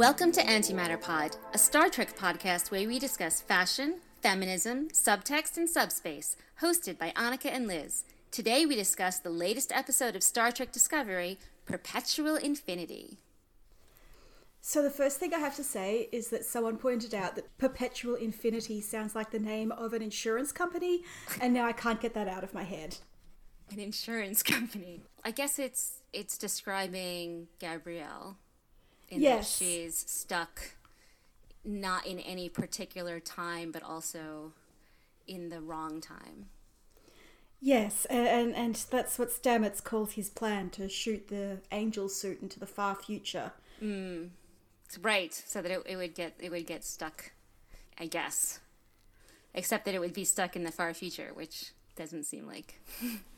Welcome to Antimatter Pod, a Star Trek podcast where we discuss fashion, feminism, subtext, and subspace, hosted by Annika and Liz. Today we discuss the latest episode of Star Trek Discovery, Perpetual Infinity. So the first thing I have to say is that someone pointed out that Perpetual Infinity sounds like the name of an insurance company, and now I can't get that out of my head. An insurance company. I guess it's it's describing Gabrielle in Yes. that she's stuck not in any particular time but also in the wrong time. Yes, and and that's what Stamets calls his plan to shoot the angel suit into the far future. Mm. Right, so that it, it would get it would get stuck, I guess. Except that it would be stuck in the far future, which doesn't seem like.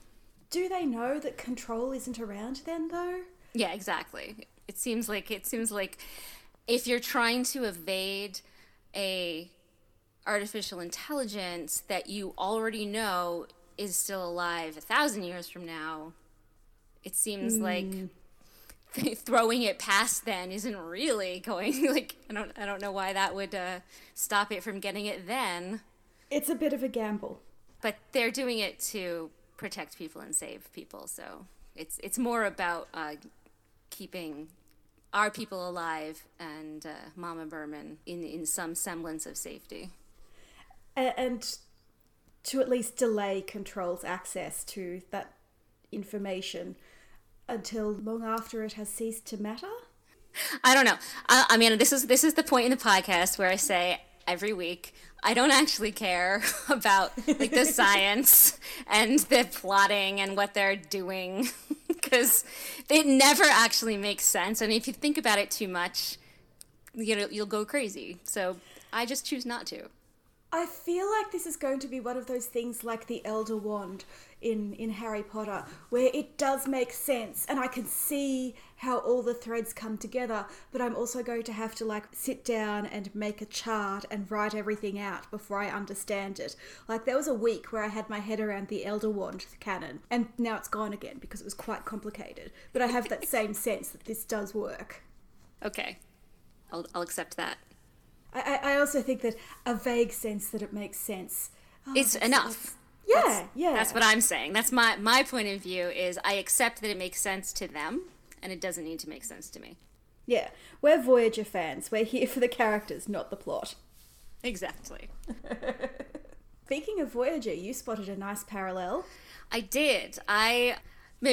Do they know that control isn't around then though? Yeah, exactly. It seems like it seems like if you're trying to evade a artificial intelligence that you already know is still alive a thousand years from now, it seems like throwing it past then isn't really going like I don't I don't know why that would uh, stop it from getting it then, It's a bit of a gamble. but they're doing it to protect people and save people. So it's it's more about uh, keeping our people alive and uh, Mama Burnham in in some semblance of safety. And to at least delay control's access to that information until long after it has ceased to matter. I don't know. I, I mean, this is this is the point in the podcast where I say every week I don't actually care about like the science and the plotting and what they're doing because it never actually makes sense. And if you think about it too much, you know, you'll go crazy. So I just choose not to. I feel like this is going to be one of those things like the Elder Wand in, in Harry Potter, where it does make sense and I can see how all the threads come together, but I'm also going to have to like sit down and make a chart and write everything out before I understand it. Like there was a week where I had my head around the Elder Wand canon, and now it's gone again because it was quite complicated. But I have that same sense that this does work. Okay, I'll I'll accept that. I, I also think that a vague sense that it makes sense. Oh, It's enough. Yeah, yeah. That's what I'm saying. That's my my point of view. Is I accept that it makes sense to them, and it doesn't need to make sense to me. Yeah, we're Voyager fans. We're here for the characters, not the plot. Exactly. Speaking of Voyager, you spotted a nice parallel. I did. I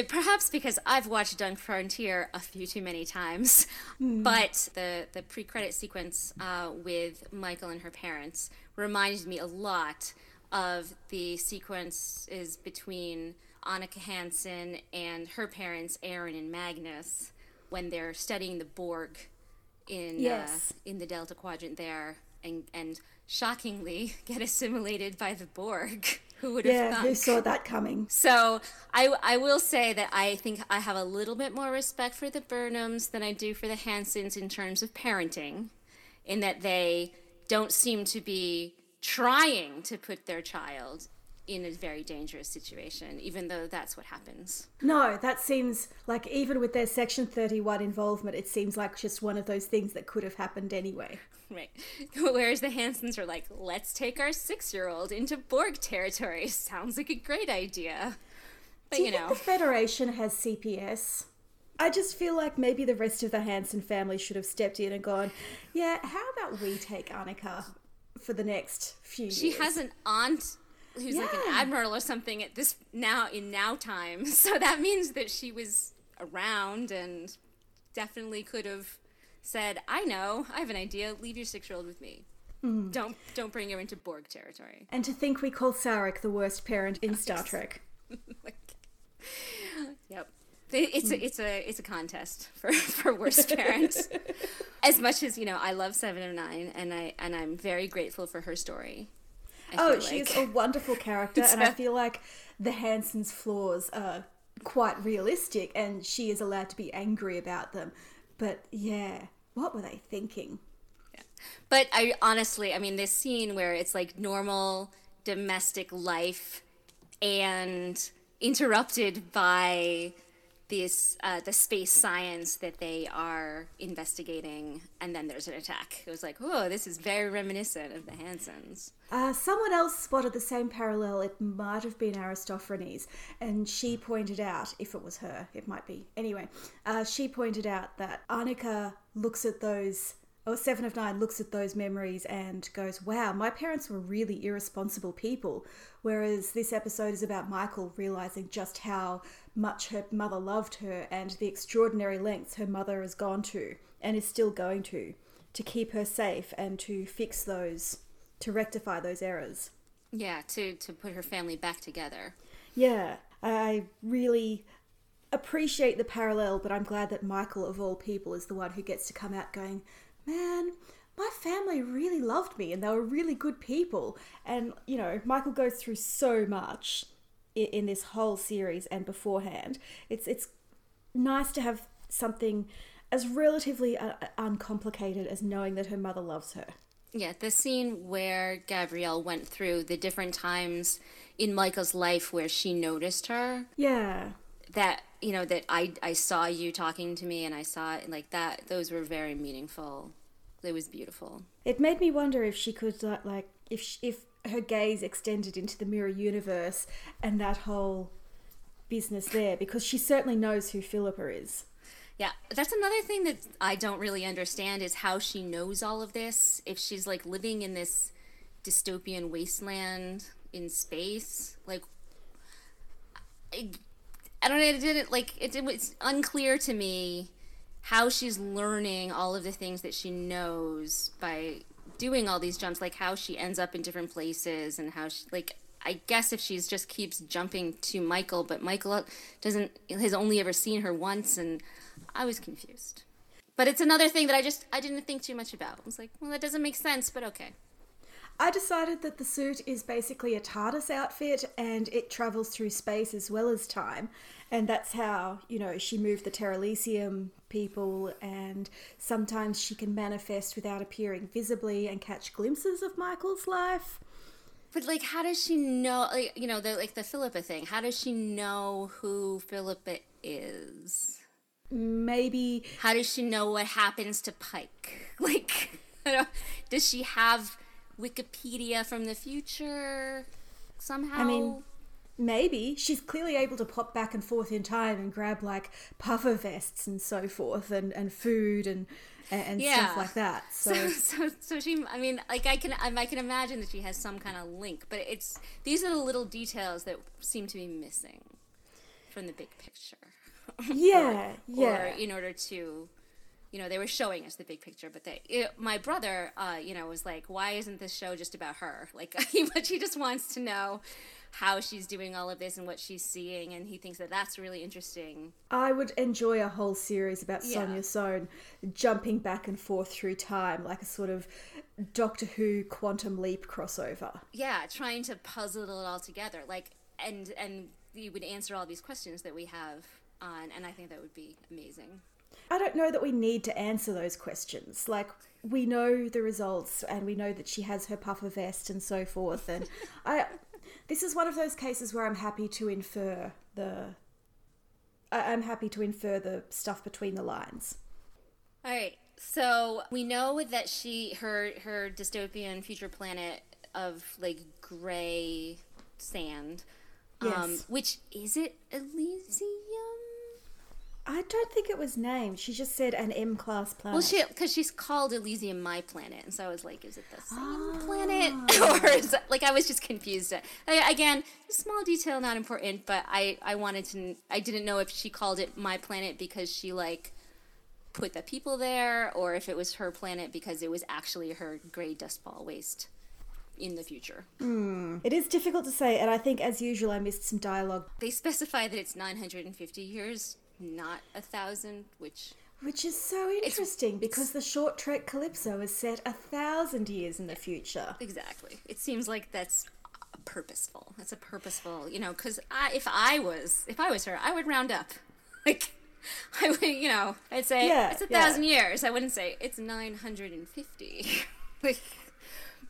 perhaps because I've watched Dark Frontier a few too many times, but the the pre credit sequence uh, with Michael and her parents reminded me a lot of the sequence is between Annika Hansen and her parents, Erin and Magnus, when they're studying the Borg in Yes. uh, in the Delta Quadrant there, and and shockingly get assimilated by the Borg. Who would have Yeah, thunk? who saw that coming? So I, I will say that I think I have a little bit more respect for the Burnhams than I do for the Hansens in terms of parenting, in that they don't seem to be trying to put their child in a very dangerous situation, even though that's what happens. No, that seems like even with their Section 31 involvement, it seems like just one of those things that could have happened anyway. Right. Whereas the Hansens are like, let's take our six year old into Borg territory. Sounds like a great idea. But Do you you think know. the Federation has CPS? I just feel like maybe the rest of the Hansen family should have stepped in and gone, yeah, how about we take Annika for the next few she years? has an aunt who's like an admiral or something at this now in now time. So that means that she was around and definitely could have said i know. I have an idea. Leave your six year old with me. Mm. don't don't bring her into borg territory. And to think we call Sarek the worst parent in Star Trek. like, yep it's a, hmm. it's a it's a contest for for worst parents as much as you know i love seven of nine and i and i'm very grateful for her story I Oh, she's like. a wonderful character, and I feel like the Hansens' flaws are quite realistic, and she is allowed to be angry about them. But yeah, what were they thinking? But I honestly, I mean, this scene where it's like normal domestic life and interrupted by this uh, the space science that they are investigating, and then there's an attack. It was like, oh, this is very reminiscent of the Hansens. Uh, someone else spotted the same parallel. It might have been Aristophanes, and she pointed out, if it was her, it might be. Anyway, uh, she pointed out that Annika looks at those Oh, seven of Nine looks at those memories and goes, Wow, my parents were really irresponsible people. Whereas this episode is about Michael realizing just how much her mother loved her and the extraordinary lengths her mother has gone to and is still going to to keep her safe and to fix those, to rectify those errors. Yeah, to, to put her family back together. Yeah, I really appreciate the parallel, but I'm glad that Michael, of all people, is the one who gets to come out going, man, my family really loved me and they were really good people. And, you know, Michael goes through so much in, in this whole series and beforehand. It's, it's nice to have something as relatively uh, uncomplicated as knowing that her mother loves her. Yeah, the scene where Gabrielle went through the different times in Michael's life where she noticed her. Yeah. That, you know, that I, I saw you talking to me and I saw it like that. Those were very meaningful it was beautiful. It made me wonder if she could uh, like if she, if her gaze extended into the mirror universe and that whole business there because she certainly knows who Philippa is. Yeah, that's another thing that I don't really understand is how she knows all of this. If she's like living in this dystopian wasteland in space, like I, I don't know. It didn't like it, it was unclear to me how she's learning all of the things that she knows by doing all these jumps like how she ends up in different places and how she like I guess if she's just keeps jumping to Michael, but Michael doesn't has only ever seen her once, and I was confused. But it's another thing that I just I didn't think too much about. I was like, well, that doesn't make sense, but okay. I decided that the suit is basically a TARDIS outfit, and it travels through space as well as time, and that's how you know she moved the Terralysium people and sometimes she can manifest without appearing visibly and catch glimpses of michael's life. But like how does she know like you know the like the philippa thing how does she know who philippa is? Maybe how does she know what happens to pike? Like does she have wikipedia from the future somehow i mean maybe she's clearly able to pop back and forth in time and grab like puffer vests and so forth and, and food and and yeah. stuff like that so. so. so so she i mean like i can i can imagine that she has some kind of link but it's these are the little details that seem to be missing from the big picture yeah or, yeah or in order to you know they were showing us the big picture but they it, my brother uh, you know was like why isn't this show just about her like he, he just wants to know how she's doing all of this and what she's seeing, and he thinks that that's really interesting. I would enjoy a whole series about yeah. Sonja Sohn jumping back and forth through time, like a sort of Doctor Who quantum leap crossover. Yeah, trying to puzzle it all together, like and and you would answer all these questions that we have on, and I think that would be amazing. I don't know that we need to answer those questions. Like we know the results and we know that she has her puffer vest and so forth and I this is one of those cases where I'm happy to infer the. I'm happy to infer the stuff between the lines. All right. So we know that she her her dystopian future planet of like gray sand. Yes. Um, which is it Elysium? I don't think it was named. She just said an M class planet. Well, she because she's called Elysium my planet, and so I was like, is it the same oh. planet, or is it, like I was just confused. I, again, small detail, not important, but I I wanted to. I didn't know if she called it my planet because she like put the people there, or if it was her planet because it was actually her gray dust ball waste in the future. Mm. It is difficult to say, and I think, as usual, I missed some dialogue. They specify that it's 950 years not a thousand, which which is so interesting because the short trek Calypso is set a thousand years in the future. Exactly. It seems like that's purposeful. That's a purposeful, you know, because I, if I was, if I was her, I would round up. Like, I would, you know, I'd say yeah, it's a thousand yeah. years. I wouldn't say it's nine hundred and fifty. like,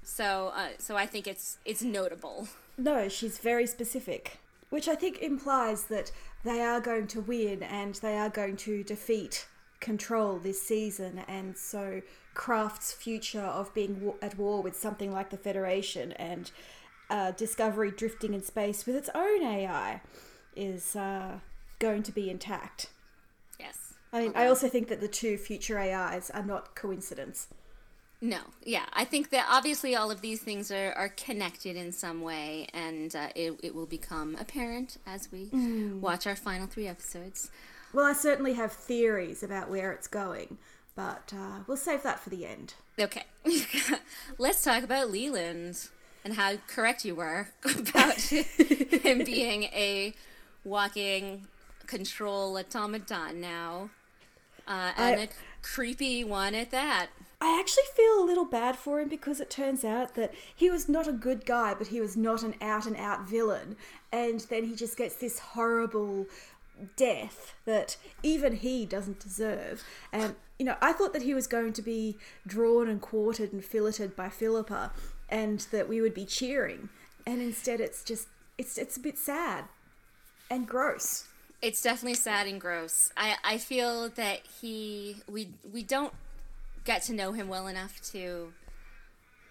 so, uh, so I think it's it's notable. No, she's very specific. which I think implies that they are going to win and they are going to defeat control this season, and so Craft's future of being at war with something like the Federation and uh, Discovery drifting in space with its own AI is uh, going to be intact. Yes. I mean, okay. I also think that the two future AIs are not coincidence. No, yeah, I think that obviously all of these things are, are connected in some way, and uh, it, it will become apparent as we mm. watch our final three episodes. Well, I certainly have theories about where it's going, but uh, we'll save that for the end. Okay, let's talk about Leland and how correct you were about him being a walking control automaton now, uh, and I, a creepy one at that. I actually feel a little bad for him because it turns out that he was not a good guy, but he was not an out and out villain. And then he just gets this horrible death that even he doesn't deserve. And, you know, I thought that he was going to be drawn and quartered and filleted by Philippa and that we would be cheering. And instead, it's just, it's, it's a bit sad and gross. It's definitely sad and gross. I, I feel that he, we, we don't get to know him well enough to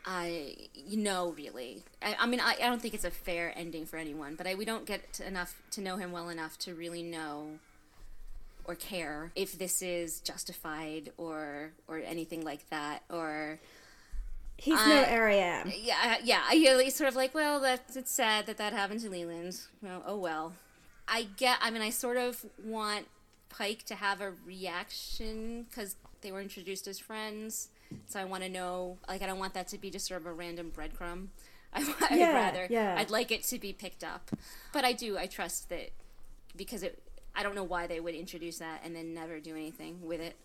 I you know really. I, I mean I, I don't think it's a fair ending for anyone, but I, we don't get to enough to know him well enough to really know or care if this is justified or or anything like that or He's no Airiam. Yeah, yeah. I he's sort of like, well, that's it's sad that that happened to Leland. Well, oh well. I get. I mean, I sort of want Pike to have a reaction because they were introduced as friends. So I want to know, like, I don't want that to be just sort of a random breadcrumb. I, would yeah, rather, yeah. I'd like it to be picked up. But I do, I trust that because it, I don't know why they would introduce that and then never do anything with it.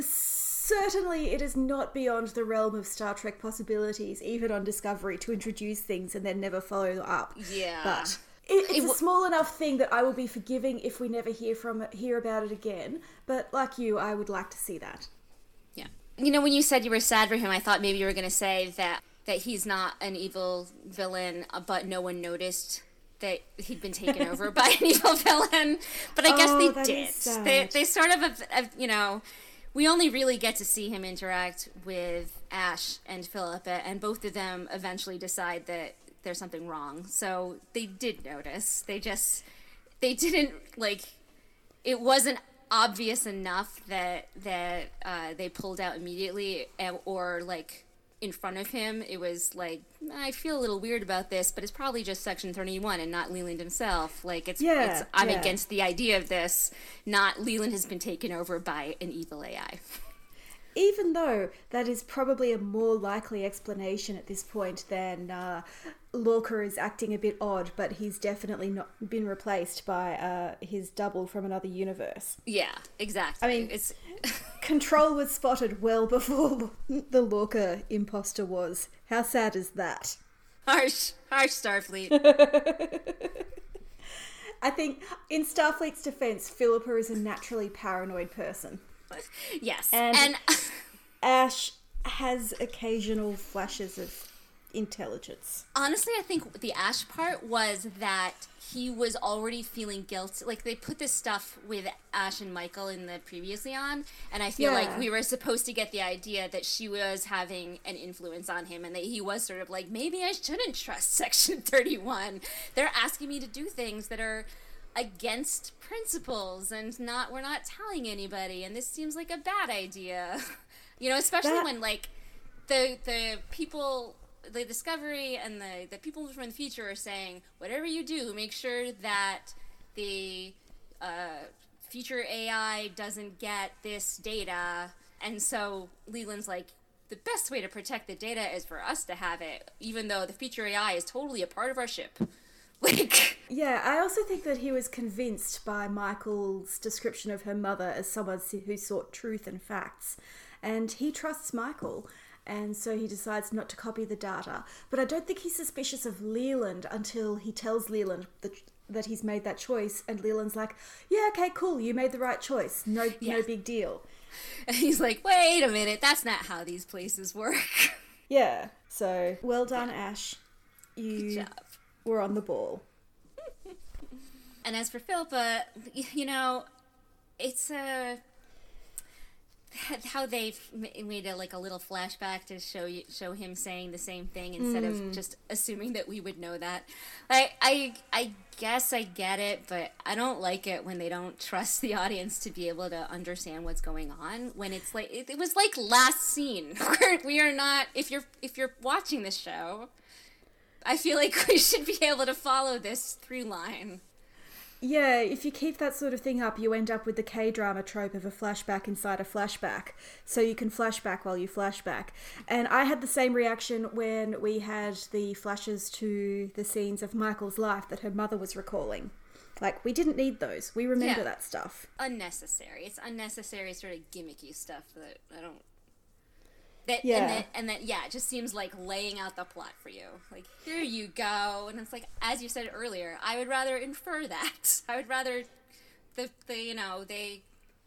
Certainly, it is not beyond the realm of Star Trek possibilities, even on Discovery, to introduce things and then never follow up. Yeah. But it, it's a small enough thing that I will be forgiving if we never hear from hear about it again. But like you, I would like to see that. You know, when you said you were sad for him, I thought maybe you were going to say that that he's not an evil villain, uh, but no one noticed that he'd been taken over by an evil villain. But I guess oh, they did. They they sort of, have, have, you know, we only really get to see him interact with Ash and Philippa, and both of them eventually decide that there's something wrong. So they did notice. They just they didn't like. It wasn't obvious enough that that uh, they pulled out immediately, eh, or like in front of him, it was like I feel a little weird about this, but it's probably just Section Thirty One and not Leland himself. Like it's, yeah, it's I'm yeah. against the idea of this. Not Leland has been taken over by an evil AI. Even though that is probably a more likely explanation at this point than uh, Lorca is acting a bit odd, but he's definitely not been replaced by uh, his double from another universe. Yeah, exactly. I mean, it's Control was spotted well before the Lorca imposter was. How sad is that? Harsh, harsh, Starfleet. I think, in Starfleet's defense, Philippa is a naturally paranoid person. Yes, and, and... Ash has occasional flashes of intelligence. Honestly, I think the Ash part was that he was already feeling guilty. Like they put this stuff with Ash and Michael in the previously on, and I feel yeah. like we were supposed to get the idea that she was having an influence on him, and that he was sort of like, maybe I shouldn't trust Section Thirty One. They're asking me to do things that are against principles and not we're not telling anybody and this seems like a bad idea. You know especially that... when like the the people the discovery and the, the people from the future are saying whatever you do make sure that the uh, future ai doesn't get this data. And so leland's like the best way to protect the data is for us to have it even though the future ai is totally a part of our ship like yeah i also think that he was convinced by michael's description of her mother as someone who sought truth and facts and he trusts michael and so he decides not to copy the data. But I don't think he's suspicious of Leland until he tells Leland that that he's made that choice, and Leland's like, "Yeah, okay, cool, you made the right choice. No, yeah. no big deal." And he's like, "Wait a minute, that's not how these places work." yeah. So well done, Ash. You were on the ball. and as for Philippa, you know, it's a how they made a, like a little flashback to show you show him saying the same thing instead mm. of just assuming that we would know that. I I I guess I get it, but I don't like it when they don't trust the audience to be able to understand what's going on. When it's like it, it was like last scene where we are not. If you're if you're watching this show, I feel like we should be able to follow this through line. Yeah, if you keep that sort of thing up, you end up with the K drama trope of a flashback inside a flashback. So you can flashback while you flashback. And I had the same reaction when we had the flashes to the scenes of Michael's life that her mother was recalling. Like, we didn't need those. We remember yeah. that stuff. Unnecessary. It's unnecessary, sort of gimmicky stuff that I don't that, yeah. And that, and that, yeah, it just seems like laying out the plot for you. Like, here you go. And it's like, as you said earlier, I would rather infer that. I would rather the, the you know, they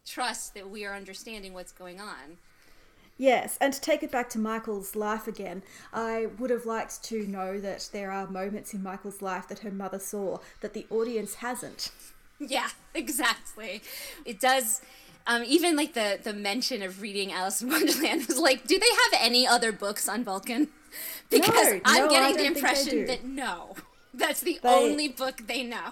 trust that we are understanding what's going on. Yes, and to take it back to Michael's life again, I would have liked to know that there are moments in Michael's life that her mother saw that the audience hasn't. Yeah, exactly. It does um, even like the the mention of reading Alice in Wonderland was like, do they have any other books on Vulcan? Because no, I'm no, getting the impression that no, that's the they, only book they know.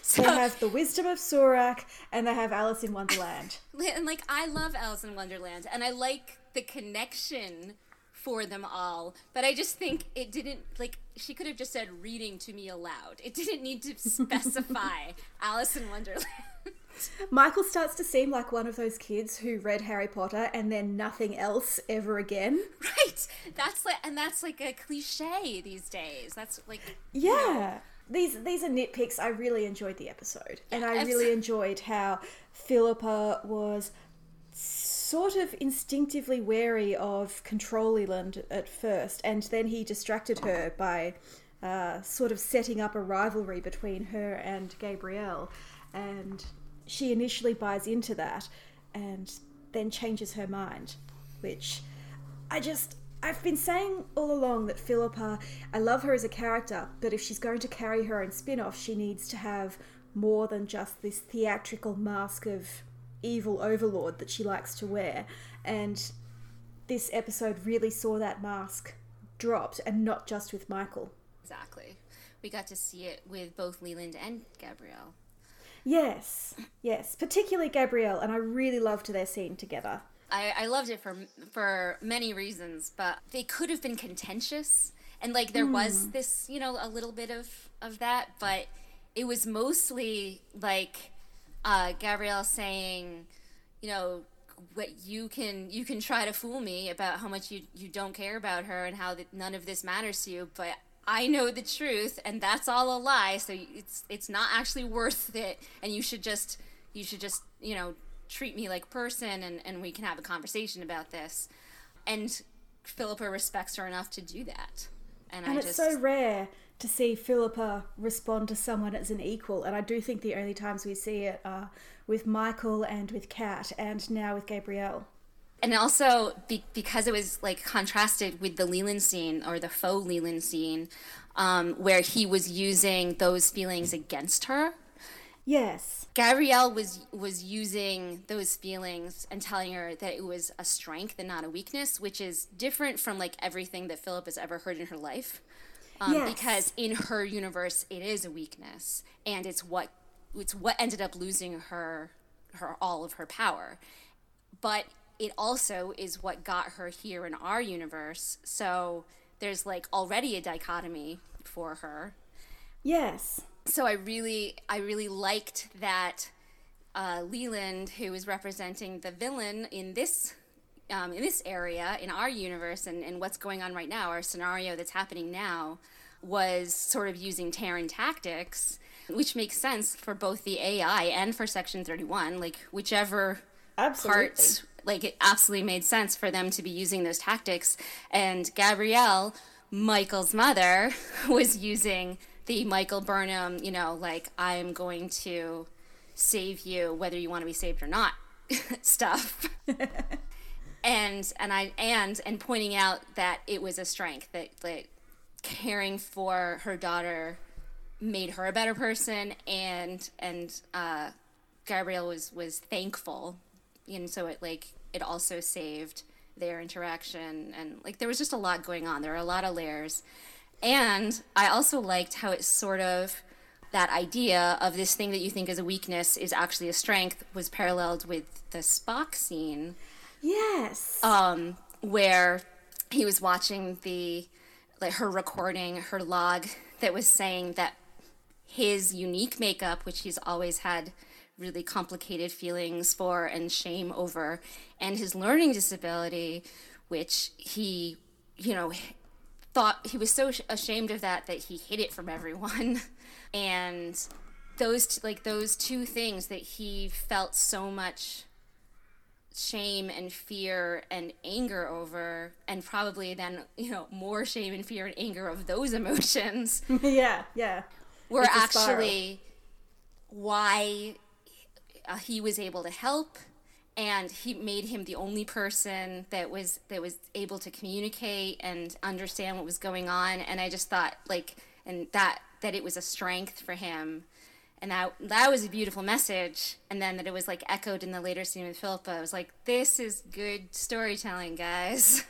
So, they have the wisdom of Surak and they have Alice in Wonderland. And like I love Alice in Wonderland and I like the connection for them all, but I just think it didn't like she could have just said reading to me aloud. It didn't need to specify Alice in Wonderland. Michael starts to seem like one of those kids who read Harry Potter and then nothing else ever again. Right. That's like and that's like a cliche these days. That's like Yeah. You know. These these are nitpicks. I really enjoyed the episode. Yeah, and I really enjoyed how Philippa was sort of instinctively wary of Control Leland at first, and then he distracted her by uh, sort of setting up a rivalry between her and Gabrielle. And she initially buys into that and then changes her mind, which I just. I've been saying all along that Philippa, I love her as a character, but if she's going to carry her own spin off, she needs to have more than just this theatrical mask of evil overlord that she likes to wear. And this episode really saw that mask dropped, and not just with Michael. Exactly. We got to see it with both Leland and Gabrielle. Yes, yes, particularly Gabrielle, and I really loved their scene together. I, I loved it for for many reasons, but they could have been contentious, and like there mm. was hmm. this, you know, a little bit of of that, but it was mostly like uh, Gabrielle saying, you know, what you can you can try to fool me about how much you you don't care about her and how that none of this matters to you, but I know the truth and that's all a lie so it's it's not actually worth it and you should just you should just you know treat me like person and and we can have a conversation about this. And Philippa respects her enough to do that. And, and I it's just... so rare to see Philippa respond to someone as an equal and I do think the only times we see it are with Michael and with Kat and now with Gabrielle and also be- because it was like contrasted with the Leland scene or the faux Leland scene, um, where he was using those feelings against her. Yes. Gabrielle was was using those feelings and telling her that it was a strength and not a weakness, which is different from like everything that Philip has ever heard in her life. Um, yes. Because in her universe, it is a weakness, and it's what it's what ended up losing her her all of her power. But it also is what got her here in our universe. So there's like already a dichotomy for her. Yes. So I really, I really liked that uh, Leland, who is representing the villain in this um, in this area in our universe and, and what's going on right now, our scenario that's happening now, was sort of using Terran tactics, which makes sense for both the AI and for Section 31, like whichever Absolutely. parts like it absolutely made sense for them to be using those tactics. And Gabrielle, Michael's mother, was using the Michael Burnham, you know, like I'm going to save you whether you want to be saved or not stuff. and and I and and pointing out that it was a strength that that caring for her daughter made her a better person, and and uh, Gabrielle was was thankful, and so it like it also saved their interaction, and like there was just a lot going on. There were a lot of layers, and I also liked how it sort of that idea of this thing that you think is a weakness is actually a strength was paralleled with the Spock scene. Yes. Um, where he was watching the like her recording her log that was saying that his unique makeup, which he's always had really complicated feelings for and shame over, and his learning disability, which he, you know, thought he was so ashamed of that that he hid it from everyone. and those like those two things that he felt so much shame and fear and anger over and probably then you know more shame and fear and anger of those emotions yeah yeah were actually why uh, he was able to help and he made him the only person that was that was able to communicate and understand what was going on. And i just thought like and that that it was a strength for him. And that that was a beautiful message. And then that it was like echoed in the later scene with philippa. I was like this is good storytelling guys.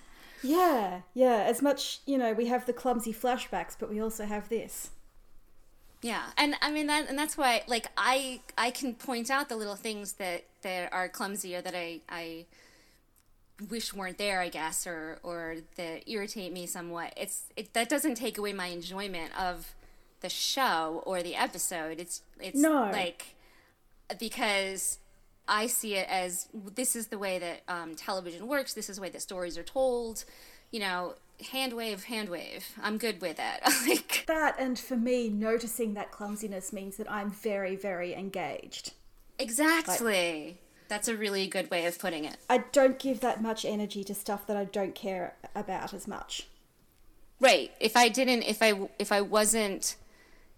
Yeah yeah. As much you know we have the clumsy flashbacks but we also have this yeah and i mean that and that's why like i i can point out the little things that that are clumsy or that i i wish weren't there i guess or or that irritate me somewhat it's it that doesn't take away my enjoyment of the show or the episode. It's it's no. like because I see it as this is the way that um, television works. This is the way that stories are told. You know, hand wave, hand wave. I'm good with it. like that, and for me, noticing that clumsiness means that I'm very, very engaged. Exactly. Like, That's a really good way of putting it. I don't give that much energy to stuff that I don't care about as much. Right. If I didn't, if I if I wasn't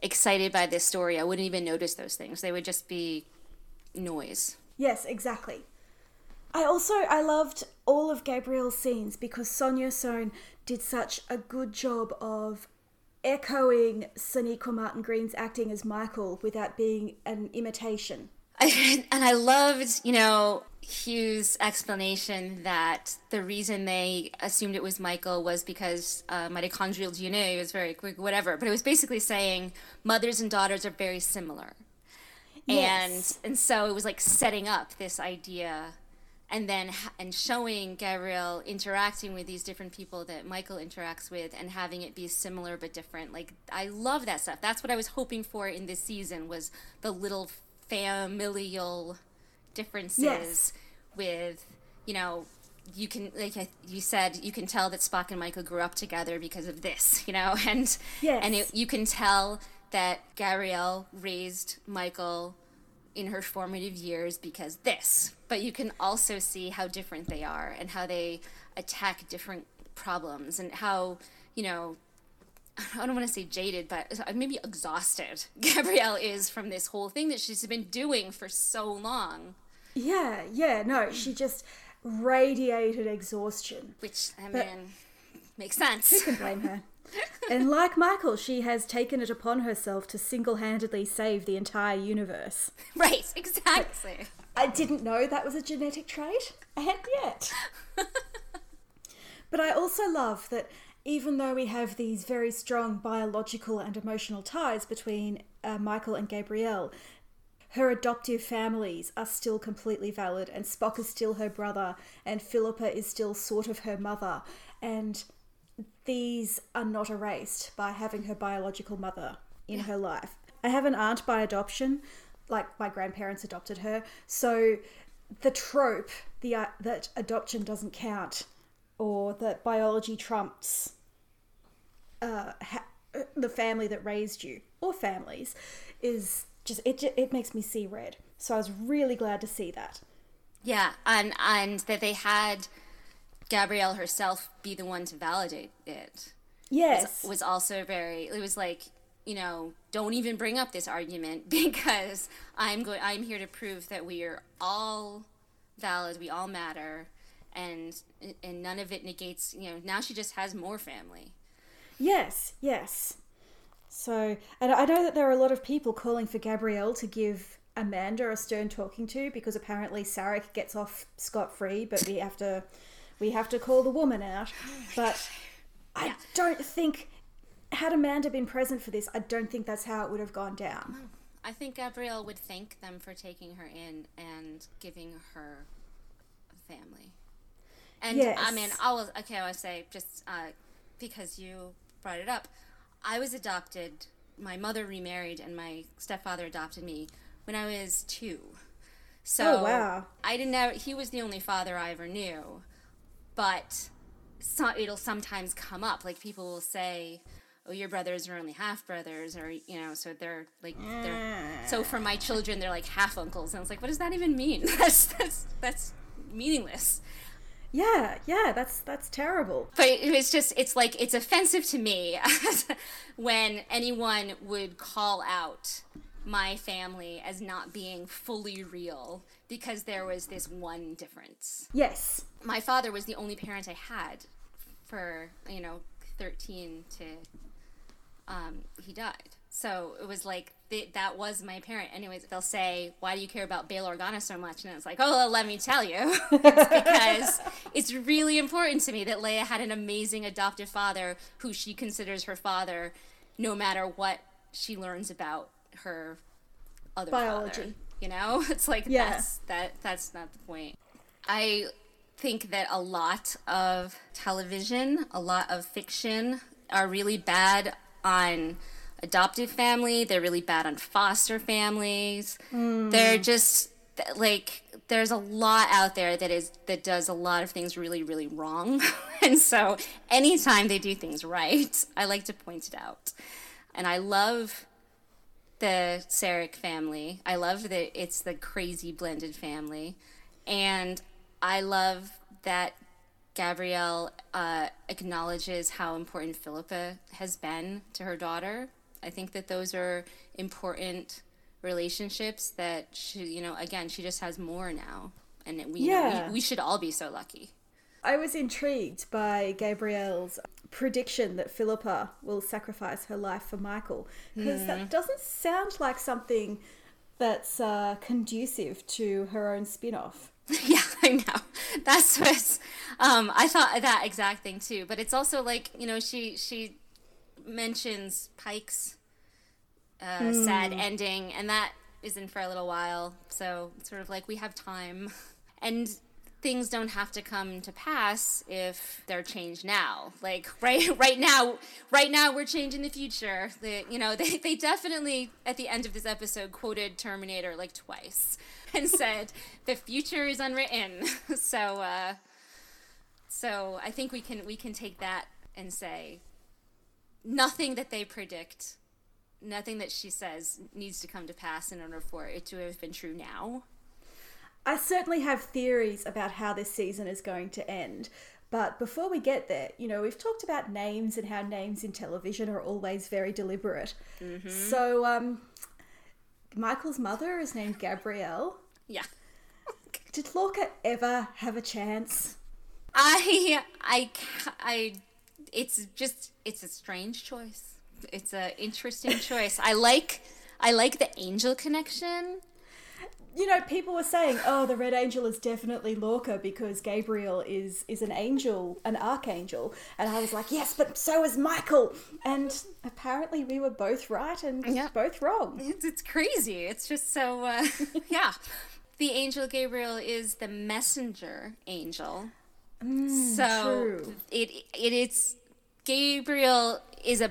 excited by this story, I wouldn't even notice those things. They would just be noise. Yes, exactly. I also I loved all of Gabrielle's scenes because Sonja Sohn did such a good job of echoing Sonequa Martin Green's acting as Michael without being an imitation. I, and I loved, you know, Hugh's explanation that the reason they assumed it was Michael was because uh, mitochondrial DNA was very quick, whatever. But it was basically saying mothers and daughters are very similar. Yes. And and so it was like setting up this idea and then and showing Gabrielle interacting with these different people that Michael interacts with and having it be similar but different. Like I love that stuff. That's what I was hoping for in this season was the little familial differences yes. with you know you can like you said you can tell that Spock and Michael grew up together because of this you know and yes. and it, you can tell that Gabrielle raised Michael in her formative years because this but you can also see how different they are and how they attack different problems and how you know I don't want to say jaded, but uh, maybe exhausted Gabrielle is from this whole thing that she's been doing for so long. Yeah, yeah, no, she just radiated exhaustion. Which, I but mean, makes sense. Who can blame her? and like Michael, she has taken it upon herself to single handedly save the entire universe. Right, exactly. I didn't know that was a genetic trait, and yet. but I also love that even though we have these very strong biological and emotional ties between uh, Michael and Gabrielle, her adoptive families are still completely valid, and Spock is still her brother, and Philippa is still sort of her mother, and these are not erased by having her biological mother in yeah. her life. I have an aunt by adoption, like my grandparents adopted her, so the trope the uh, that adoption doesn't count or that biology trumps uh, ha- the family that raised you or families is just it it makes me see red. So I was really glad to see that. Yeah, and and that they had Gabrielle herself be the one to validate it. Yes, was, was also very. It was like you know, don't even bring up this argument because I'm going. I'm here to prove that we are all valid. We all matter, and and none of it negates. You know, now she just has more family. Yes, yes. So, and I know that there are a lot of people calling for Gabrielle to give Amanda a stern talking to because apparently Sarek gets off scot free, but we have to we have to call the woman out. But I don't think had Amanda been present for this, I don't think that's how it would have gone down. I think Gabrielle would thank them for taking her in and giving her a family. And Yes. I mean, I will. Okay, I say just uh, because you brought it up, I was adopted. My mother remarried, and my stepfather adopted me when I was two. So Oh, wow. I didn't know He was the only father I ever knew, but so, it'll sometimes come up. Like people will say, "Oh, your brothers are only half brothers," or you know, so they're like they're. Mm. So for my children, they're like half uncles, and I was like, "What does that even mean? that's that's that's meaningless." Yeah, yeah, that's that's terrible. But it was just, it's like, it's offensive to me when anyone would call out my family as not being fully real because there was this one difference. Yes. My father was the only parent I had for, you know, 13 to, um, he died. So it was like, th- that was my parent. Anyways, they'll say, why do you care about Bail Organa so much? And it's like, oh, well, let me tell you. it's because it's really important to me that Leia had an amazing adoptive father who she considers her father no matter what she learns about her other Biology. father. You know? It's like, Yeah. that's, that, that's not the point. I think that a lot of television, a lot of fiction are really bad on adoptive family. They're really bad on foster families. Hmm. They're just like there's a lot out there that is that does a lot of things really really wrong. and so anytime they do things right, I like to point it out. And I love the Sarek family. I love that it's the crazy blended family. And I love that Gabrielle uh, acknowledges how important Philippa has been to her daughter. I think that those are important relationships that she, you know, again, she just has more now. And we, you know, Yeah. we, we should all be so lucky. I was intrigued by Gabrielle's prediction that Philippa will sacrifice her life for Michael because that doesn't sound like something that's uh, conducive to her own spin off. yeah, I know. That's what um, I thought that exact thing too. But it's also like you know she she mentions Pike's uh, sad ending, and that isn't for a little while. So it's sort of like we have time, and things don't have to come to pass if they're changed now. Like right right now, right now we're changing the future. The, you know they they definitely at the end of this episode quoted Terminator like twice and said the future is unwritten. so uh, so I think we can we can take that and say nothing that they predict, nothing that she says needs to come to pass in order for it to have been true now. I certainly have theories about how this season is going to end. But before we get there, you know, we've talked about names and how names in television are always very deliberate. So, um, Michael's mother is named Gabrielle. Yeah. Did Lorca ever have a chance? I I I it's just it's a strange choice. It's a interesting choice. I like I like the angel connection. You know, people were saying, "Oh, the Red Angel is definitely Lorca because Gabriel is is an angel, an archangel," and I was like, "Yes, but so is Michael." And apparently, we were both right and Yeah. both wrong. It's, it's crazy. It's just so uh, yeah. The angel Gabriel is the messenger angel. so true. it it it's Gabriel is a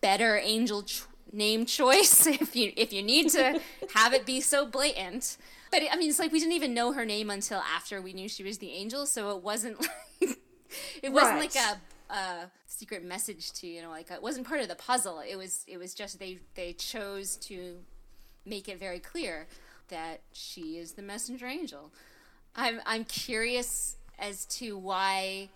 better angel name choice if you if you need to have it be so blatant. But I mean, it's like we didn't even know her name until after we knew she was the angel, so it wasn't like it wasn't Right. like a, a secret message to you know like it wasn't part of the puzzle. It was it was just they they chose to make it very clear that she is the messenger angel. I'm I'm curious as to why.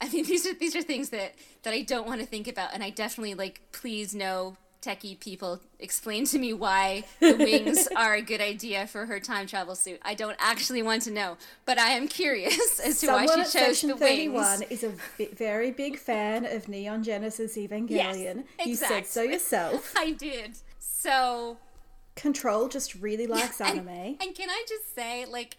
I mean, these are these are things that that I don't want to think about, and I definitely like. Please no techie people explain to me why the wings are a good idea for her time travel suit. I don't actually want to know, but I am curious as to Someone why at she chose Section the 31 wings. is a very big fan of Neon Genesis Evangelion. You said so yourself. I did. So Control just really likes and, anime. and can I just say, like,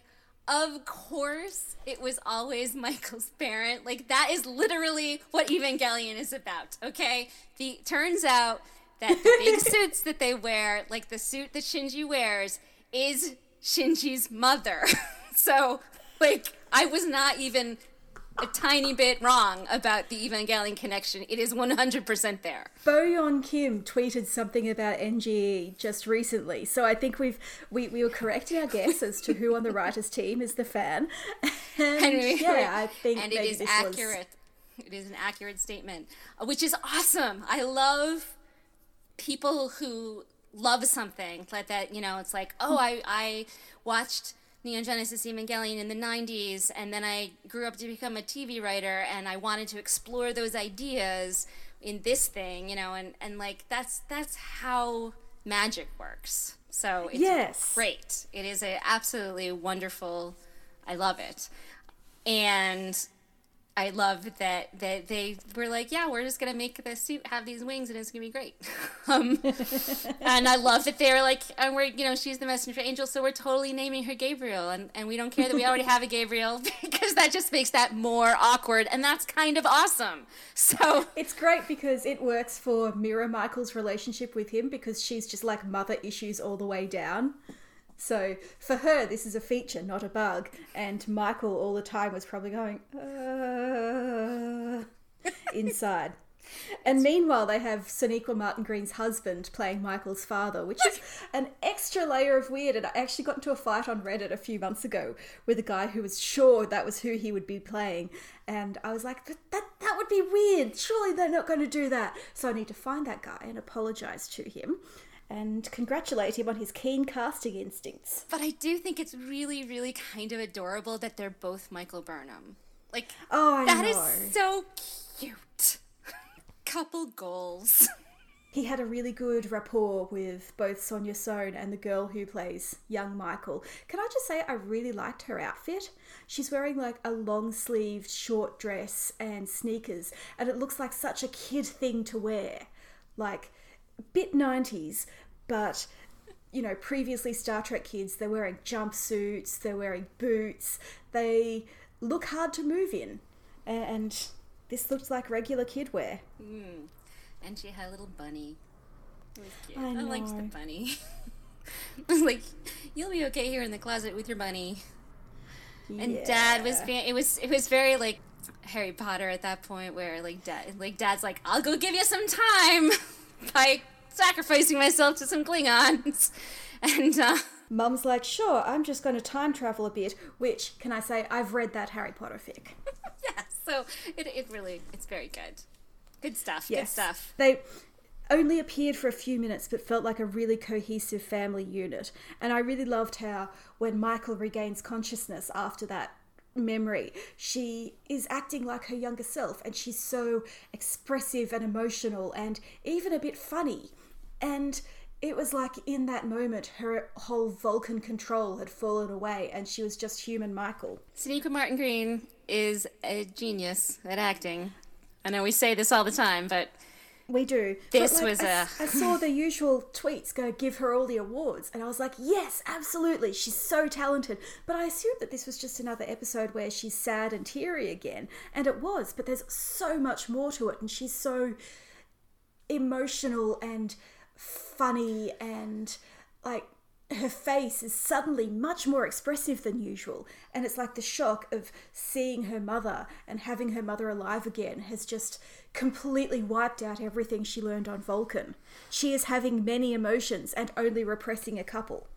of course, it was always Michael's parent. Like that is literally what Evangelion is about. Okay, the turns out that the big suits that they wear, like the suit that Shinji wears, is Shinji's mother. so, like, I was not even a tiny bit wrong about the Evangelion connection. It is one hundred percent there. Bo Yeon Kim tweeted something about NGE just recently, so I think we've we, we were correct in our guess as to who on the writers' team is the fan. And, And we- yeah, I think and it is this was- accurate. It is an accurate statement, uh, which is awesome. I love people who love something like that. You know, it's like, oh, I I watched Neon Genesis Evangelion in the '90s, and then I grew up to become a TV writer, and I wanted to explore those ideas in this thing. You know, and and like that's that's how magic works. So it's Yes. great. It is a absolutely wonderful. I love it, and I love that that they were like, yeah, we're just gonna make the suit have these wings and it's gonna be great. um, and I love that they're like, and we're you know she's the messenger angel, so we're totally naming her Gabriel, and and we don't care that we already have a Gabriel because that just makes that more awkward, and that's kind of awesome. So It's great because it works for Mira Michael's relationship with him because she's just like mother issues all the way down. So for her, this is a feature, not a bug. And Michael all the time was probably going, uh, inside. And meanwhile, they have Sonequa Martin Green's husband playing Michael's father, which is an extra layer of weird. And I actually got into a fight on Reddit a few months ago with a guy who was sure that was who he would be playing. And I was like, that, that, that would be weird. Surely they're not going to do that. So I need to find that guy and apologize to him and congratulate him on his keen casting instincts. But I do think it's really, really kind of adorable that they're both Michael Burnham. Like, Oh, I that is know. so cute. Couple goals. He had a really good rapport with both Sonja Sohn and the girl who plays young Michael. Can I just say, I really liked her outfit. She's wearing like a long sleeved short dress and sneakers, and it looks like such a kid thing to wear. Like, bit 90s, but you know, previously Star Trek kids, they're wearing jumpsuits, they're wearing boots, they look hard to move in. And this looks like regular kid wear. Hmm. And she had a little bunny. I I, liked the bunny. I was like, you'll be okay here in the closet with your bunny. And dad was it was it was very like Harry Potter at that point where like dad like dad's like, I'll go give you some time by sacrificing myself to some Klingons. And uh Mum's like, sure, I'm just going to time travel a bit, which, can I say, I've read that Harry Potter fic. yeah, so it, it really it's very good. Good stuff. Good stuff. They only appeared for a few minutes but felt like a really cohesive family unit. And I really loved how when Michael regains consciousness after that memory, she is acting like her younger self and she's so expressive and emotional and even a bit funny. And it was like in that moment her whole Vulcan control had fallen away and she was just human Michael. Sonequa Martin Green is a genius at acting. I know we say this all the time, but We do. This like, was I, a- I saw the usual tweets go give her all the awards, and I was like, yes, absolutely, she's so talented. But I assumed that this was just another episode where she's sad and teary again, and it was. But there's so much more to it, and she's so emotional and funny, and like her face is suddenly much more expressive than usual. And it's like the shock of seeing her mother and having her mother alive again has just completely wiped out everything she learned on Vulcan. She is having many emotions and only repressing a couple.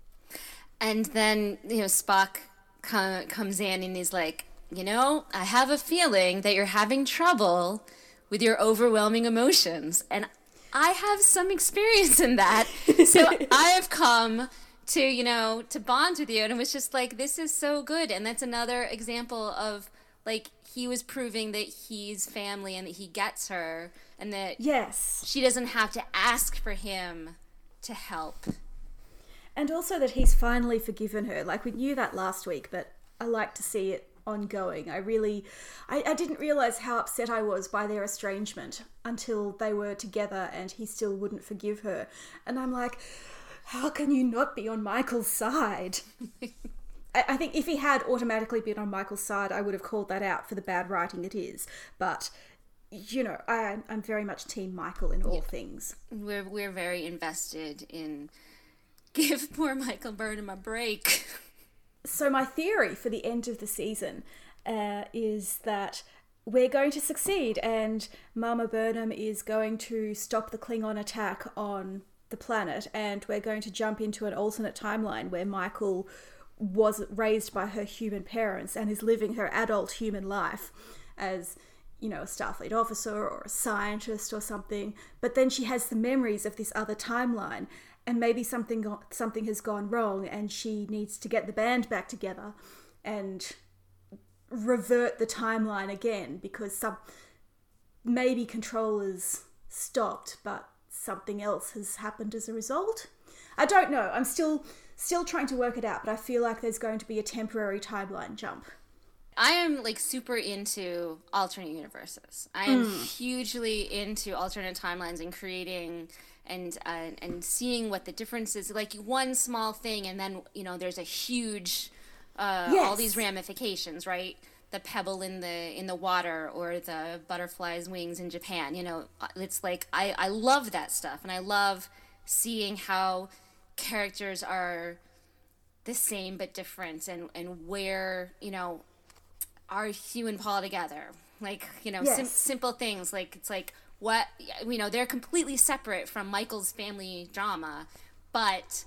and then you know Spock com- comes in and he's like, you know, I have a feeling that you're having trouble with your overwhelming emotions, and I have some experience in that. so I have come to you know to bond with you, and it was just like this is so good, and that's another example of like he was proving that he's family and that he gets her and that Yes. she doesn't have to ask for him to help. And also that he's finally forgiven her. Like we knew that last week, but I like to see it ongoing. I really, I, I didn't realize how upset I was by their estrangement until they were together and he still wouldn't forgive her. And I'm like, how can you not be on Michael's side? I, I think if he had automatically been on Michael's side, I would have called that out for the bad writing it is. But, you know, I, I'm very much Team Michael in all things. We're we're very invested in give poor Michael Burnham a break. So my theory for the end of the season uh, is that we're going to succeed, and Mama Burnham is going to stop the Klingon attack on the planet, and we're going to jump into an alternate timeline where Michael was raised by her human parents and is living her adult human life as you know a starfleet officer or a scientist or something. But then she has the memories of this other timeline and maybe something something has gone wrong and she needs to get the band back together and revert the timeline again because some maybe control is stopped but something else has happened as a result. I don't know. I'm still still trying to work it out but i feel like there's going to be a temporary timeline jump I am like super into alternate universes. I am hugely into alternate timelines and creating and uh, and seeing what the difference is. Like one small thing, and then you know there's a huge uh, all these ramifications, right? The pebble in the in the water or the butterfly's wings in Japan. You know, uh, it's like I I love that stuff, and I love seeing how characters are the same but different and and where you know are Hugh and Paul together? Like, you know, sim- simple things. Like, it's like, what, you know, they're completely separate from Michael's family drama, but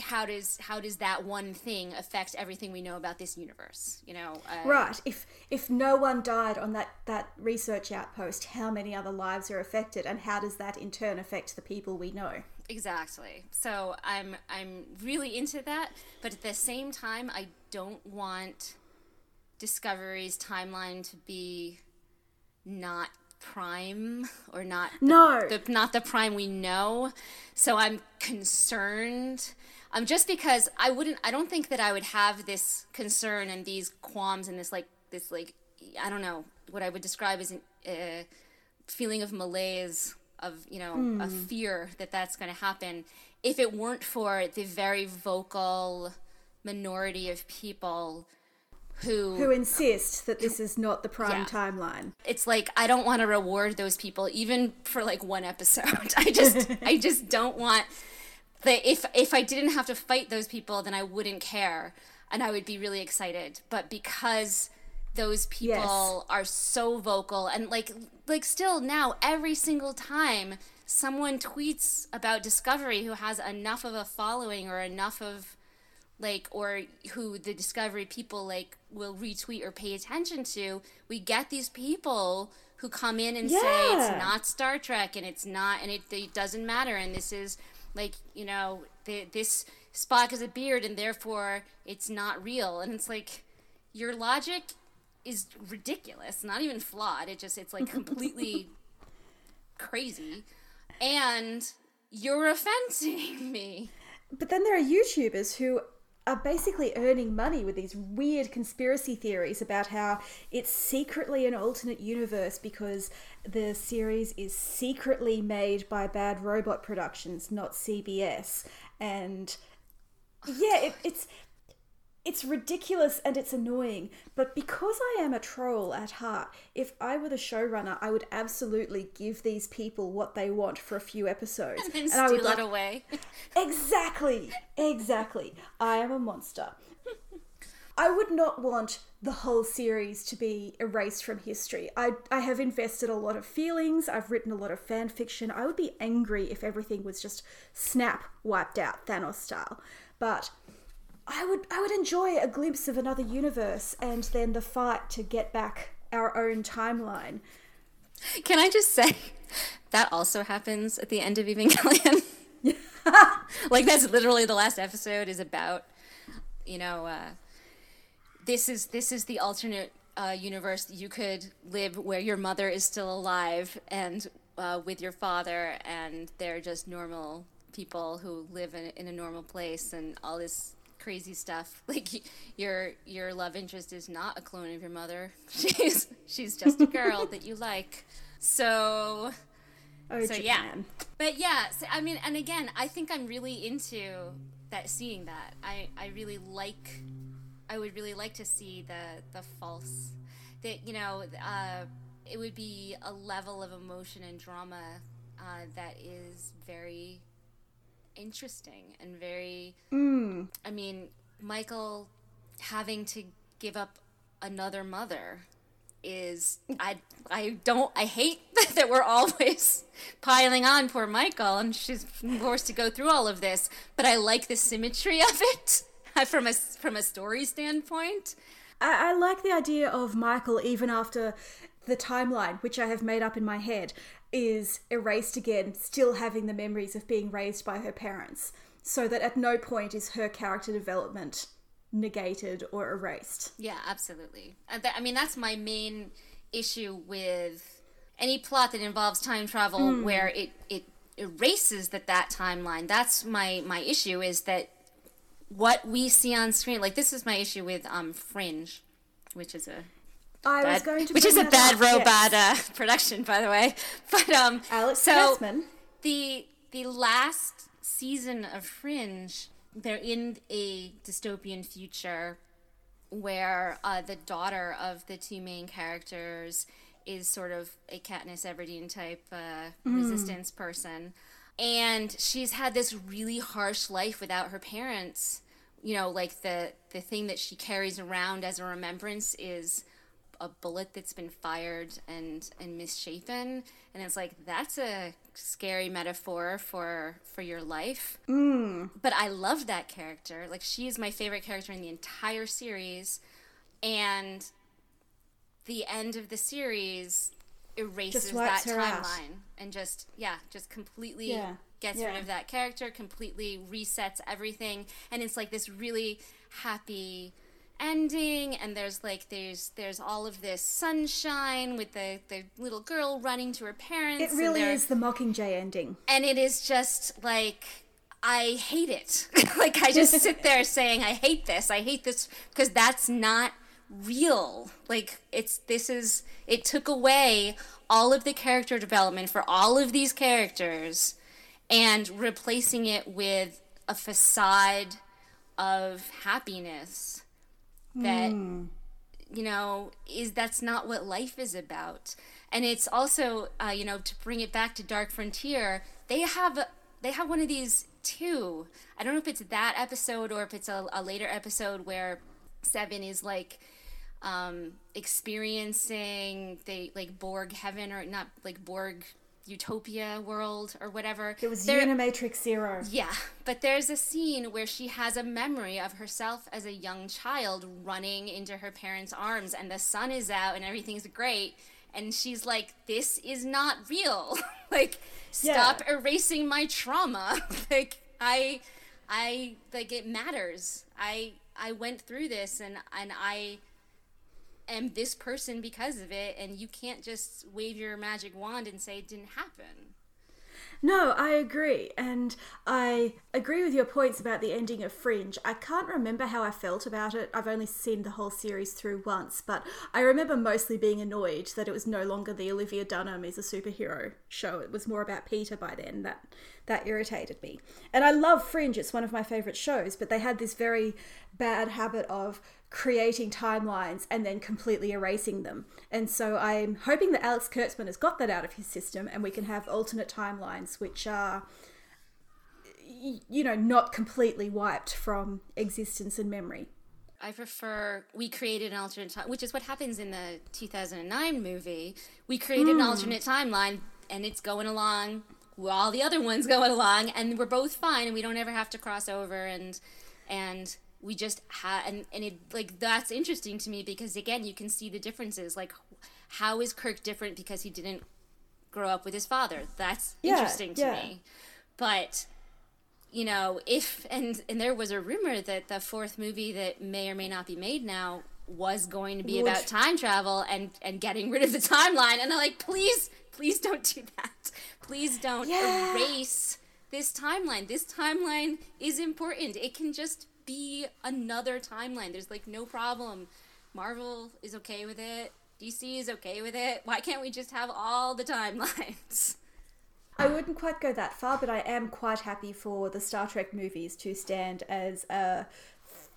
how does how does that one thing affect everything we know about this universe you know uh, right if if no one died on that that research outpost how many other lives are affected and how does that in turn affect the people we know exactly. So i'm i'm really into that but at the same time i don't want discovery's timeline to be not prime or not the- No. the, not the prime we know. So i'm concerned. Um just because i wouldn't i don't think that i would have this concern and these qualms and this like this like i don't know what i would describe as a feeling of malaise of you know a hmm. fear that that's going to happen if it weren't for the very vocal minority of people who who insist that this is not the prime Yeah. timeline it's like I don't want to reward those people even for like one episode. I just I just don't want the if if I didn't have to fight those people then I wouldn't care and I would be really excited. But because those people Yes. are so vocal. And like like still now every single time someone tweets about discovery who has enough of a following or enough of like or who the discovery people like will retweet or pay attention to we get these people who come in and say it's not star trek and it's not and it, it doesn't matter and this is like you know the, this spock has a beard and therefore it's not real. And it's like your logic is ridiculous not even flawed it just it's like completely crazy and you're offending me But then there are YouTubers who are basically earning money with these weird conspiracy theories about how it's secretly an alternate universe because the series is secretly made by Bad Robot Productions, not CBS. And yeah, it, it's it's ridiculous and it's annoying, but because I am a troll at heart, if I were the showrunner, I would absolutely give these people what they want for a few episodes. and I would steal like, it away Exactly, exactly. I am a monster. I would not want the whole series to be erased from history. I, I have invested a lot of feelings, I've written a lot of fan fiction. I would be angry if everything was just snap wiped out, Thanos style. But I would I would enjoy a glimpse of another universe and then the fight to get back our own timeline. Can I just say that also happens at the end of Evangelion? like that's literally the last episode is about, you know, uh, this is this is the alternate uh, universe, you could live where your mother is still alive and uh, with your father, and they're just normal people who live in, in a normal place and all this crazy stuff. Like your your love interest is not a clone of your mother. She's she's just a girl that you like. So Oh, so yeah. But yeah, so, I mean and again, I think I'm really into that seeing that. I I really like I would really like to see the the false that you know uh, it would be a level of emotion and drama uh, that is very interesting and very. Mm. I mean, Michael having to give up another mother is I I don't I hate that we're always piling on poor Michael and she's forced to go through all of this, but I like the symmetry of it from a from a story standpoint. I, I like the idea of Michael even after the timeline, which I have made up in my head, is erased again, still having the memories of being raised by her parents, so that at no point is her character development negated or erased. Yeah, absolutely. I mean, that's my main issue with any plot that involves time travel mm. where it, it erases that that timeline. That's my my issue is that what we see on screen, like this is my issue with um Fringe, which is a I bad, was going to which is a bad up, robot yes. uh, production, by the way. But um, Alex so Kurtzman. the the last season of Fringe, they're in a dystopian future where uh, the daughter of the two main characters is sort of a Katniss Everdeen type uh, mm. resistance person, and she's had this really harsh life without her parents. You know, like the the thing that she carries around as a remembrance is a bullet that's been fired and and misshapen and it's like that's a scary metaphor for for your life mm. but i love that character like she is my favorite character in the entire series and the end of the series erases that timeline and just yeah just completely yeah. gets yeah. rid of that character completely resets everything and it's like this really happy ending and there's like there's there's all of this sunshine with the the little girl running to her parents it really is the mockingjay ending. And it is just like i hate it. Like i just sit there saying i hate this. I hate this because that's not real. Like it's this is it took away all of the character development for all of these characters and replacing it with a facade of happiness that mm. you know is that's not what life is about and it's also uh, you know to bring it back to dark frontier they have they have one of these too i don't know if it's that episode or if it's a, a later episode where seven is like um experiencing they like borg heaven or not like borg utopia world or whatever. It was there, Unimatrix Zero. Yeah, but there's a scene where she has a memory of herself as a young child running into her parents' arms, and the sun is out and everything's great. And she's like, "This is not real. like, stop yeah. erasing my trauma. like, I, I like it matters. I I went through this, and and I." am this person because of it, and you can't just wave your magic wand and say it didn't happen. No, I agree. And I agree with your points about the ending of Fringe. I can't remember how I felt about it. I've only seen the whole series through once, but I remember mostly being annoyed that it was no longer the Olivia Dunham is a superhero show. It was more about Peter by then. That that irritated me. And I love Fringe. It's one of my favorite shows, but they had this very bad habit of creating timelines and then completely erasing them. And so I'm hoping that Alex Kurtzman has got that out of his system and we can have alternate timelines which are you know not completely wiped from existence and memory. I prefer we created an alternate time, which is what happens in the 2009 movie. We created mm. an hmm. alternate timeline and it's going along while the other ones going along and we're both fine and we don't ever have to cross over and and we just had and, and it like that's interesting to me because again you can see the differences. Like how is kirk different because he didn't grow up with his father? That's yeah, interesting to yeah. me. But you know if and and there was a rumor that the fourth movie that may or may not be made now was going to be Would- about time travel and and getting rid of the timeline. And I'm like please please don't do that. Please don't Yeah. erase this timeline. This timeline is important. It can just be another timeline there's like no problem Marvel is okay with it DC is okay with it why can't we just have all the timelines I wouldn't quite go that far, but I am quite happy for the Star Trek movies to stand as a,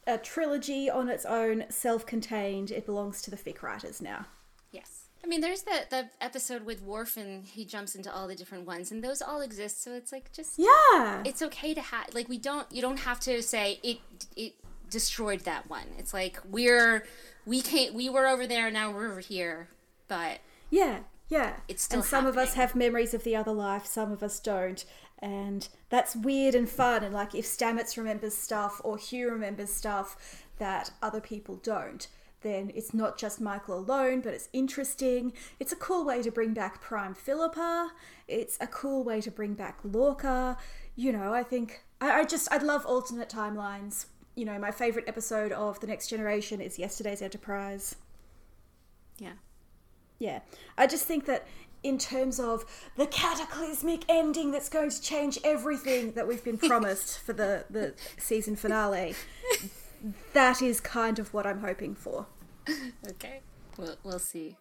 a trilogy on its own, self contained. It belongs to the fic writers now. Yes. I mean, there's the, the episode with Worf and he jumps into all the different ones, and those all exist. So it's like just Yeah. it's okay to have like we don't you don't have to say it it destroyed that one. It's like we're we can't we were over there now we're over here, but Yeah, yeah. It's still and some of us have memories of the other life, some of us don't. And that's weird and fun. And like if Stamets remembers stuff or Hugh remembers stuff that other people don't, then it's not just Michael alone, but it's interesting. It's a cool way to bring back Prime Philippa. It's a cool way to bring back Lorca. You know, I think I, I just I'd love alternate timelines. You know, my favorite episode of The Next Generation is Yesterday's Enterprise. yeah. Yeah, I just think that in terms of the cataclysmic ending that's going to change everything that we've been promised for the, the season finale, that is kind of what I'm hoping for. Okay. We'll we'll see.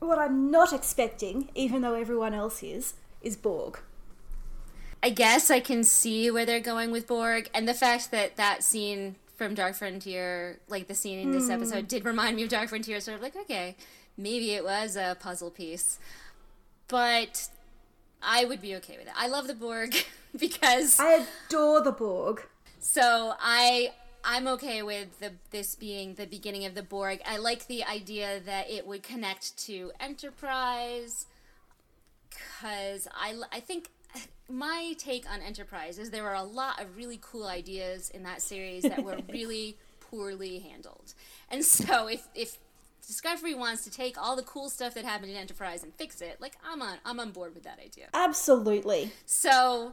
What I'm not expecting, even though everyone else is, is Borg. I guess I can see where they're going with Borg, and the fact that that scene from Dark Frontier, like the scene in this hmm. episode, did remind me of Dark Frontier. Sort of like, okay, maybe it was a puzzle piece, but I would be okay with it. I love the Borg because I adore the Borg. so I I'm okay with the this being the beginning of the Borg. I like the idea that it would connect to Enterprise because I I think my take on Enterprise is there were a lot of really cool ideas in that series that were really poorly handled. And so if if Discovery wants to take all the cool stuff that happened in Enterprise and fix it, like I'm on I'm on board with that idea. Absolutely. So,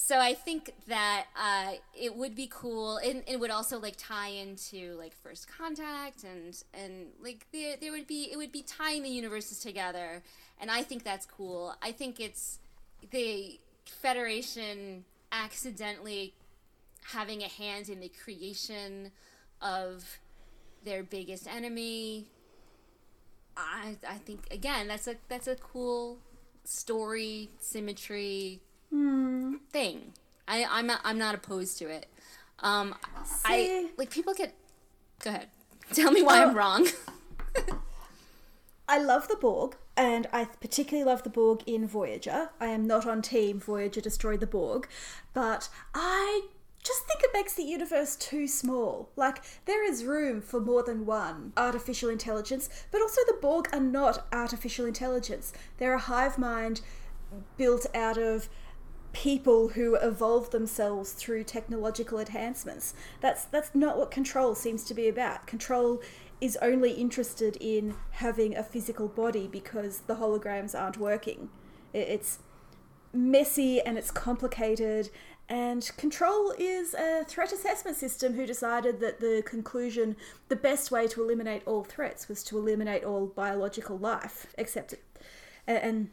so I think that uh, it would be cool, and it would also like tie into like First Contact, and and like there there would be it would be tying the universes together, and I think that's cool. I think it's the Federation accidentally having a hand in the creation of their biggest enemy. I I think again that's a that's a cool story symmetry thing. I I'm not, I'm not opposed to it. Um, I like people get. Go ahead. Tell me why I'm wrong. I love the Borg, and I particularly love the Borg in Voyager. I am not on team Voyager destroy the Borg, but I just think it makes the universe too small. Like, there is room for more than one artificial intelligence, but also the Borg are not artificial intelligence. They're a hive mind built out of people who evolve themselves through technological enhancements. That's that's not what control seems to be about. Control is only interested in having a physical body because the holograms aren't working. It's messy and it's complicated and control is a threat assessment system who decided that the conclusion the best way to eliminate all threats was to eliminate all biological life except and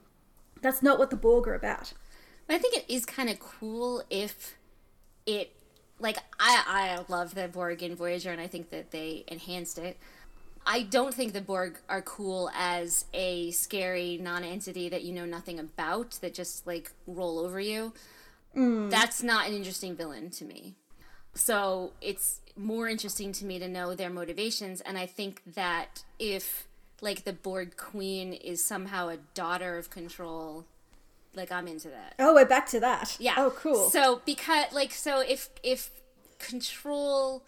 that's not what the borg are about But I think it is kind of cool if it like I I love the Borg in Voyager and I think that they enhanced it. I don't think the Borg are cool as a scary non-entity that you know nothing about that just like roll over you. Mm. That's not an interesting villain to me. So it's more interesting to me to know their motivations and I think that if like the Borg queen is somehow a daughter of control like I'm into that. oh we're back to that Yeah. oh cool So because like so if if control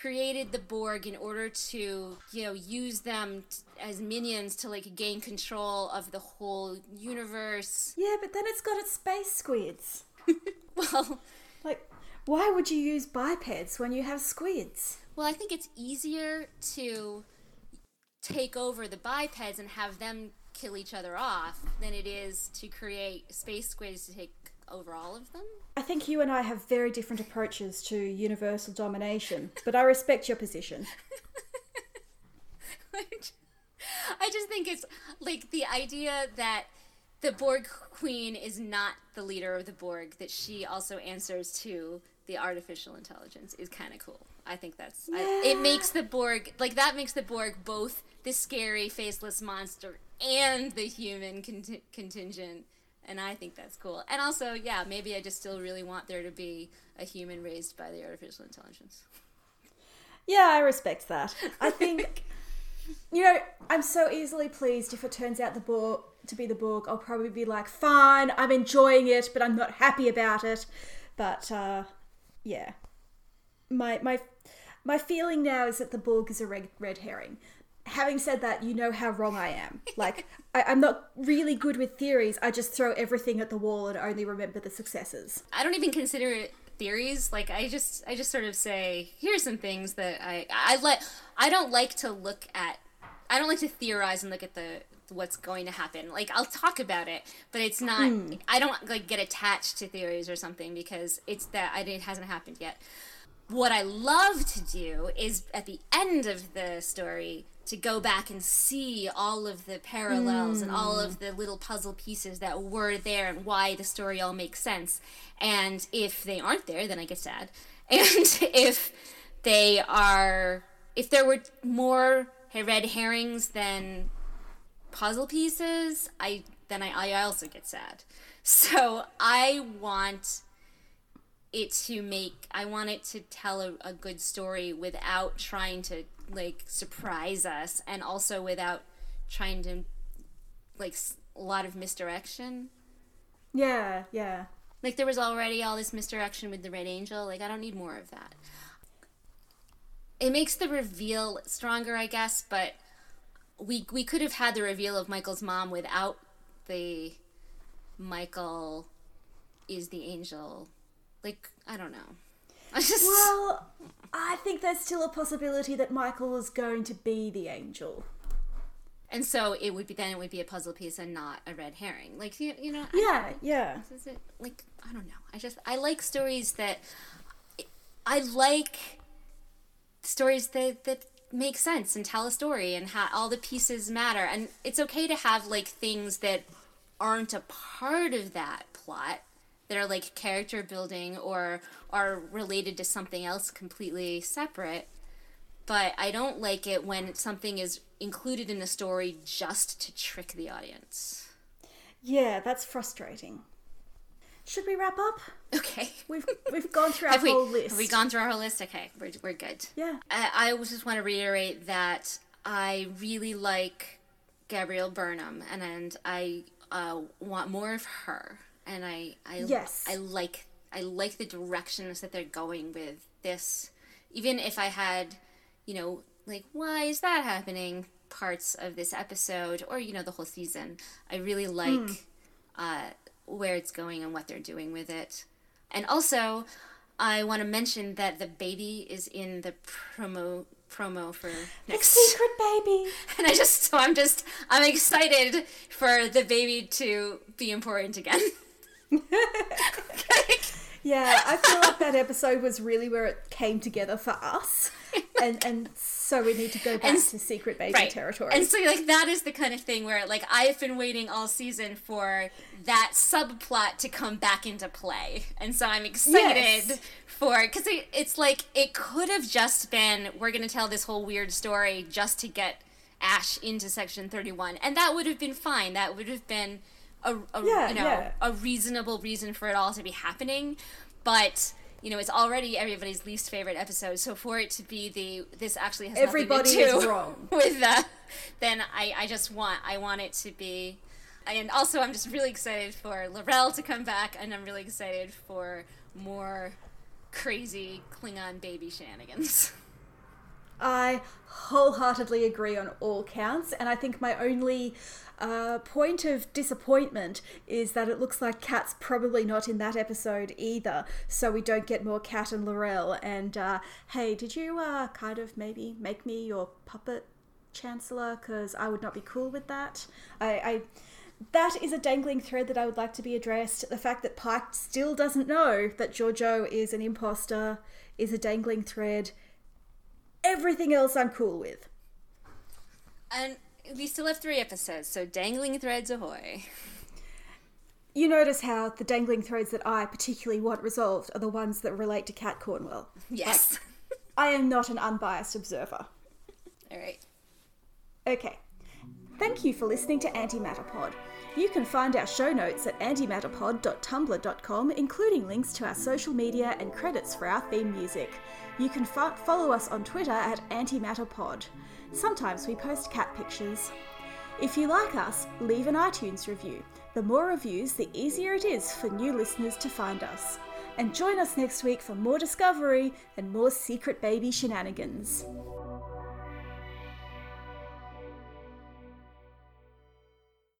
created the Borg in order to you know use them t- as minions to like gain control of the whole universe. yeah but then it's got its space squids Well, like why would you use bipeds when you have squids well, I think it's easier to take over the bipeds and have them kill each other off than it is to create space squids to take over all of them. I think you and I have very different approaches to universal domination, but I respect your position. I just think it's like the idea that the Borg Queen is not the leader of the Borg, that she also answers to the artificial intelligence is kind of cool. I think that's yeah. I, it makes the Borg like that makes the Borg both the scary faceless monster and the human contingent and I think that's cool. And also, yeah, maybe I just still really want there to be a human raised by the artificial intelligence. Yeah, I respect that. I think you know, I'm so easily pleased if it turns out the Borg to be the Borg. I'll probably be like, fine, I'm enjoying it, but I'm not happy about it. But uh, yeah, my my my feeling now is that the Borg is a red, red herring. Having said that, you know how wrong I am. Like, I, I'm not really good with theories. I just throw everything at the wall and only remember the successes. I don't even consider it theories like i just i just sort of say here's some things that i i let i don't like to look at i don't like to theorize and look at the what's going to happen like i'll talk about it but it's not mm. i don't like get attached to theories or something because it's that it hasn't happened yet what I love to do is at the end of the story to go back and see all of the parallels mm. and all of the little puzzle pieces that were there and why the story all makes sense. And if they aren't there, then I get sad. And if they are, if there were more red herrings than puzzle pieces, I then I, I also get sad. So I want it to make I want it to tell a, a good story without trying to like surprise us and also without trying to like a lot of misdirection. Yeah, yeah. Like there was already all this misdirection with the Red Angel. Like I don't need more of that. It makes the reveal stronger, I guess, but we we could have had the reveal of Michael's mom without the Michael is the angel like, I don't know. I just. Well, I think there's still a possibility that Michael is going to be the angel. And so it would be then it would be a puzzle piece and not a red herring. Like you, you know. Yeah, yeah. Is it like I don't know. I just I like stories that I like stories that that make sense and tell a story and how all the pieces matter. And it's okay to have like things that aren't a part of that plot that are like character building or are related to something else completely separate. But I don't like it when something is included in a story just to trick the audience. Yeah, that's frustrating. Should we wrap up? Okay. We've we've gone through our we, whole list. Have we gone through our whole list? Okay, we're, we're good. Yeah. I, I just want to reiterate that I really like Gabrielle Burnham, and, and I uh, want more of her and I I yes. I like I like the directions that they're going with this. Even if I had, you know, like why is that happening parts of this episode or you know the whole season, I really like mm. uh, where it's going and what they're doing with it. And also, I want to mention that the baby is in the promo promo for next the secret baby and i just so i'm just i'm excited for the baby to be important again yeah, I feel like that episode was really where it came together for us. And and so we need to go back and, to secret baby right. territory. And so like that is the kind of thing where like I've been waiting all season for that subplot to come back into play. And so I'm excited yes. for because it, it's like it could have just been we're going to tell this whole weird story just to get Ash into section 31 and that would have been fine. That would have been a, a yeah, you know yeah. a reasonable reason for it all to be happening, but you know, it's already everybody's least favorite episode. So for it to be the this actually has everybody nothing to do wrong with that, then I I just want I want it to be, and also I'm just really excited for L'Rell to come back, and I'm really excited for more crazy Klingon baby shenanigans. I wholeheartedly agree on all counts, and I think my only uh, point of disappointment is that it looks like Kat's probably not in that episode either, so we don't get more Kat and L'Rell. And uh, hey, did you uh, kind of maybe make me your puppet chancellor? Because I would not be cool with that. I, I that is a dangling thread that I would like to be addressed. The fact that Pike still doesn't know that Georgiou is an imposter is a dangling thread. Everything else I'm cool with. And we still have three episodes, so dangling threads ahoy. You notice how the dangling threads that I particularly want resolved are the ones that relate to Kat Cornwell. Yes. I am not an unbiased observer. All right. Okay. Thank you for listening to Antimatter Pod. You can find our show notes at antimatterpod.tumblr.com, including links to our social media and credits for our theme music. You can fo- follow us on Twitter at antimatterpod. Sometimes we post cat pictures. If you like us, leave an iTunes review. The more reviews, the easier it is for new listeners to find us. And join us next week for more discovery and more secret baby shenanigans.